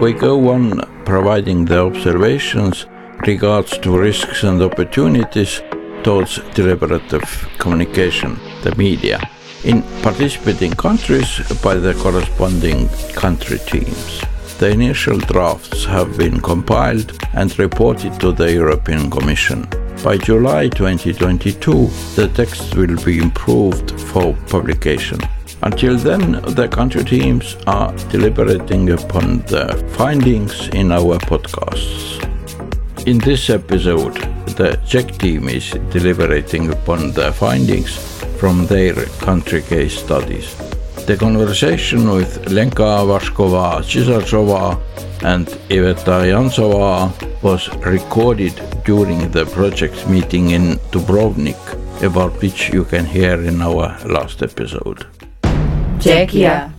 We go on providing the observations regards to risks and opportunities towards deliberative communication, the media, in participating countries by the corresponding country teams. The initial drafts have been compiled and reported to the European Commission. By July 2022, the text will be improved for publication. Until then, the country teams are deliberating upon the findings in our podcasts. In this episode, the Czech team is deliberating upon the findings from their country case studies. The conversation with Lenka Waschková Císařová and Iveta Jansova was recorded during the project meeting in Dubrovnik, about which you can hear in our last episode. Czechia.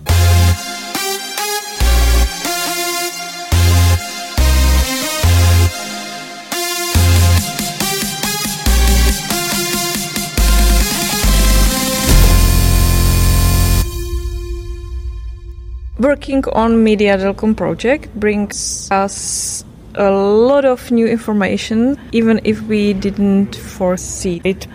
Working on Media Delcom project brings us a lot of new information, even if we didn't foresee it,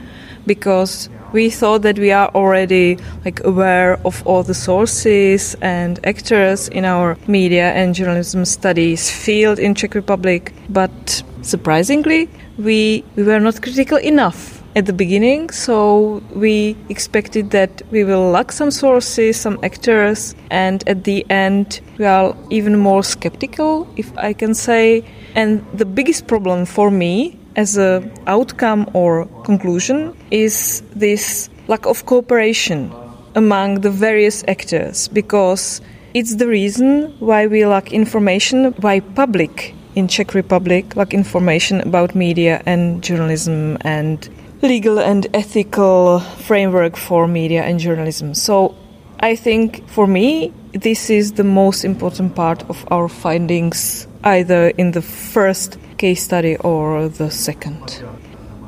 because we thought that we are already like aware of all the sources and actors in our media and journalism studies field in Czech Republic, but surprisingly, we we were not critical enough at the beginning, so we expected that we will lack some sources, some actors, and at the end we are even more skeptical, if I can say. And the biggest problem for me as a outcome or conclusion is this lack of cooperation among the various actors because it's the reason why we lack information why public in czech republic lack information about media and journalism and legal and ethical framework for media and journalism. So i think for me this is the most important part of our findings either in the first case study or the second?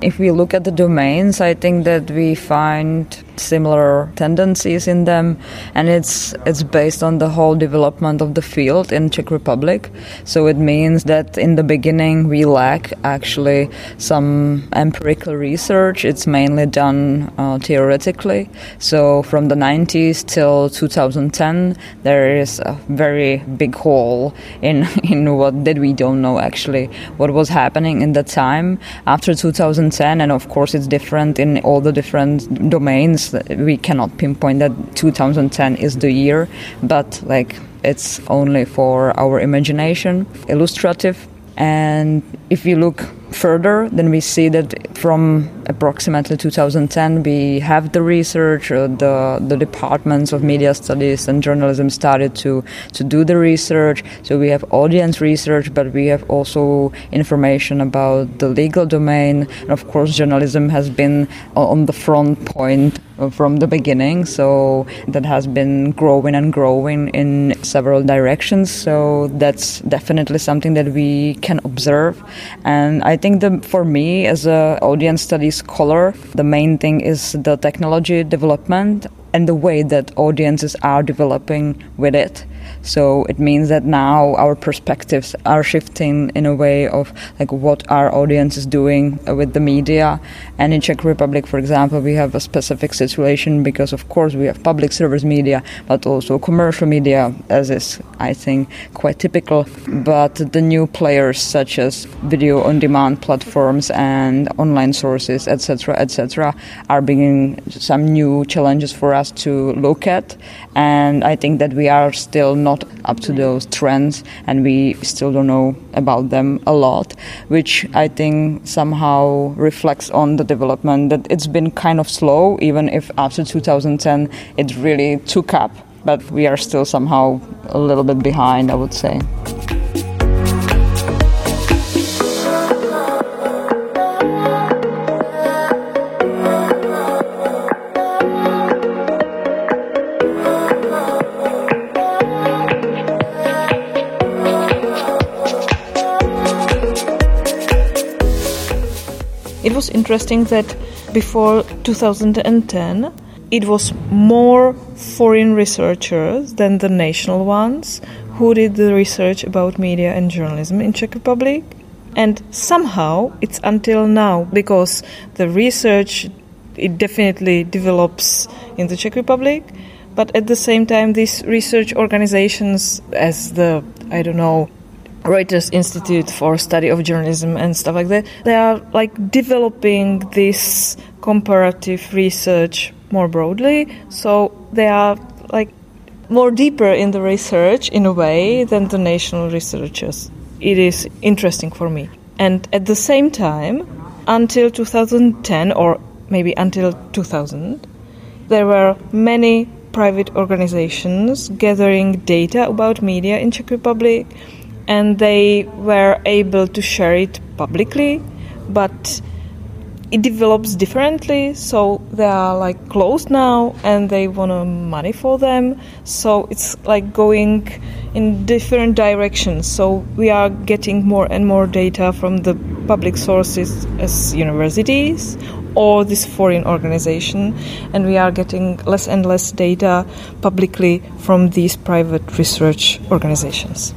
If we look at the domains, I think that we find similar tendencies in them, and it's it's based on the whole development of the field in Czech Republic. So it means that in the beginning we lack actually some empirical research. It's mainly done uh, theoretically. So from the 90s till 2010, there is a very big hole in in what that we don't know actually what was happening in that time after 2010, and of course it's different in all the different domains we cannot pinpoint that 2010 is the year, but like it's only for our imagination, illustrative. And if you look further, then we see that from approximately 2010, we have the research, uh, the the departments of media studies and journalism started to to do the research. So we have audience research, but we have also information about the legal domain, and of course, journalism has been on the front point Uh, from the beginning. So that has been growing and growing in several directions. So that's definitely something that we can observe. And I think for me, as an audience studies scholar, the main thing is the technology development and the way that audiences are developing with it. So it means that now our perspectives are shifting in a way of like what our audience is doing with the media. And in Czech Republic, for example, we have a specific situation because of course we have public service media, but also commercial media, as is I think quite typical. But the new players such as video on demand platforms and online sources, etc., etc., are bringing some new challenges for us to look at. And I think that we are still not up to those trends and we still don't know about them a lot, which I think somehow reflects on the development that it's been kind of slow, even if after 2010 it really took up. But we are still somehow a little bit behind, I would say. It was interesting that before 2010, it was more foreign researchers than the national ones who did the research about media and journalism in Czech Republic. And somehow it's until now because the research it definitely develops in the Czech Republic, but at the same time these research organizations as the I don't know Reuters Institute for Study of Journalism and stuff like that. They are like developing this comparative research more broadly. So they are like more deeper in the research in a way than the national researchers. It is interesting for me. And at the same time, until 2010 or maybe until 2000, there were many private organizations gathering data about media in Czech Republic and they were able to share it publicly but it develops differently. So they are like closed now and they want money for them. So it's like going in different directions. So we are getting more and more data from the public sources as universities or this foreign organization and we are getting less and less data publicly from these private research organizations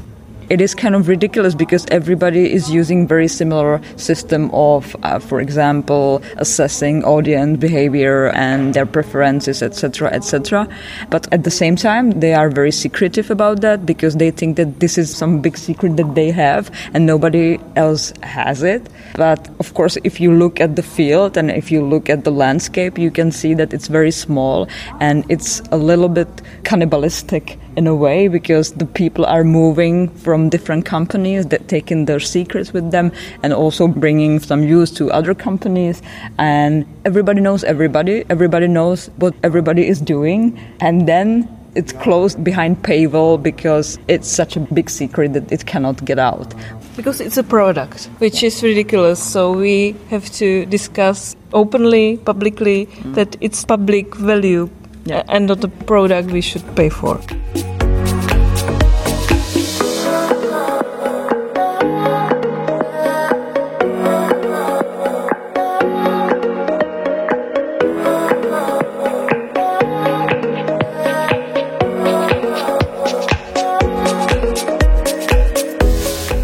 it is kind of ridiculous because everybody is using very similar system of uh, for example assessing audience behavior and their preferences etc etc but at the same time they are very secretive about that because they think that this is some big secret that they have and nobody else has it. But of course if you look at the field and if you look at the landscape you can see that it's very small and it's a little bit cannibalistic in a way because the people are moving from different companies that taking their secrets with them and also bringing some use to other companies. And everybody knows everybody. Everybody knows what everybody is doing. And then it's closed behind paywall because it's such a big secret that it cannot get out. Because it's a product. Which is ridiculous. So we have to discuss openly publicly mm. that it's public value yeah. and not the product we should pay for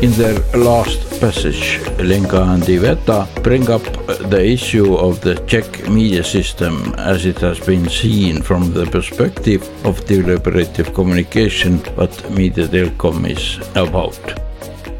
In their last passage, Lenka and Iveta bring up the issue of the Czech media system as it has been seen from the perspective of deliberative communication, what Media Delcom is about.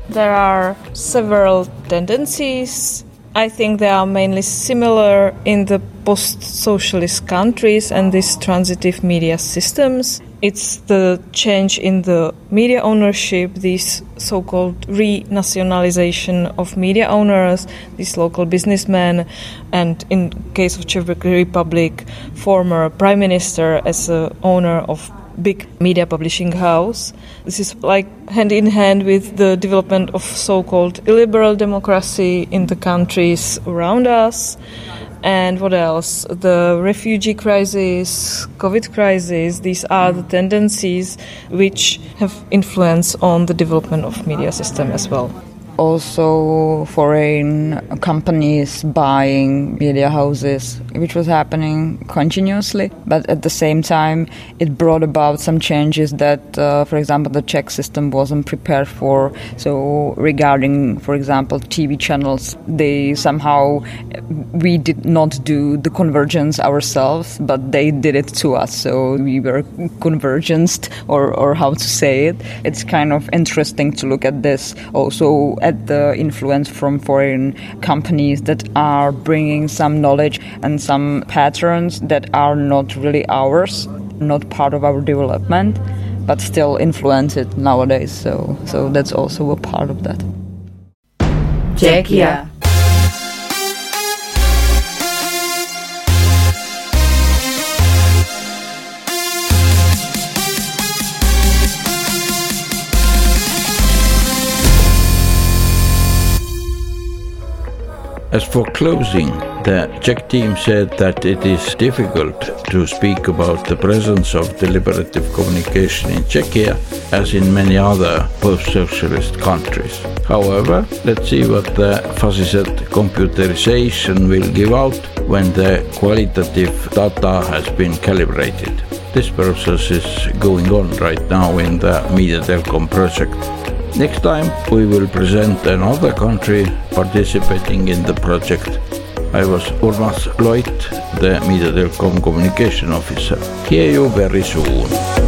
There are several tendencies. I think they are mainly similar in the post socialist countries and these transitive media systems. It's the change in the media ownership, this so called renationalization of media owners, these local businessmen, and in case of Czech Republic, former prime minister as a owner of big media publishing house. This is like hand in hand with the development of so called illiberal democracy in the countries around us and what else? The refugee crisis, COVID crisis, these are the tendencies which have influence on the development of media system as well also foreign companies buying media houses, which was happening continuously. But at the same time, it brought about some changes that, uh, for example, the Czech system wasn't prepared for. So, regarding, for example, TV channels, they somehow, we did not do the convergence ourselves, but they did it to us. So, we were convergenced, or, or how to say it. It's kind of interesting to look at this also at the influence from foreign companies that are bringing some knowledge and some patterns that are not really ours, not part of our development, but still influence it nowadays. So, so that's also a part of that. Czechia. As for closing, the Czech team said that it is difficult to speak about the presence of deliberative communication in Czechia as in many other post-socialist countries. However, let's see what the fuzzy set computerization will give out when the qualitative data has been calibrated. This process is going on right now in the Media Delcom project. Next time we will present another country participating in the project. I was Urmas Loit, the Media Delcom communication officer. Hear you very soon.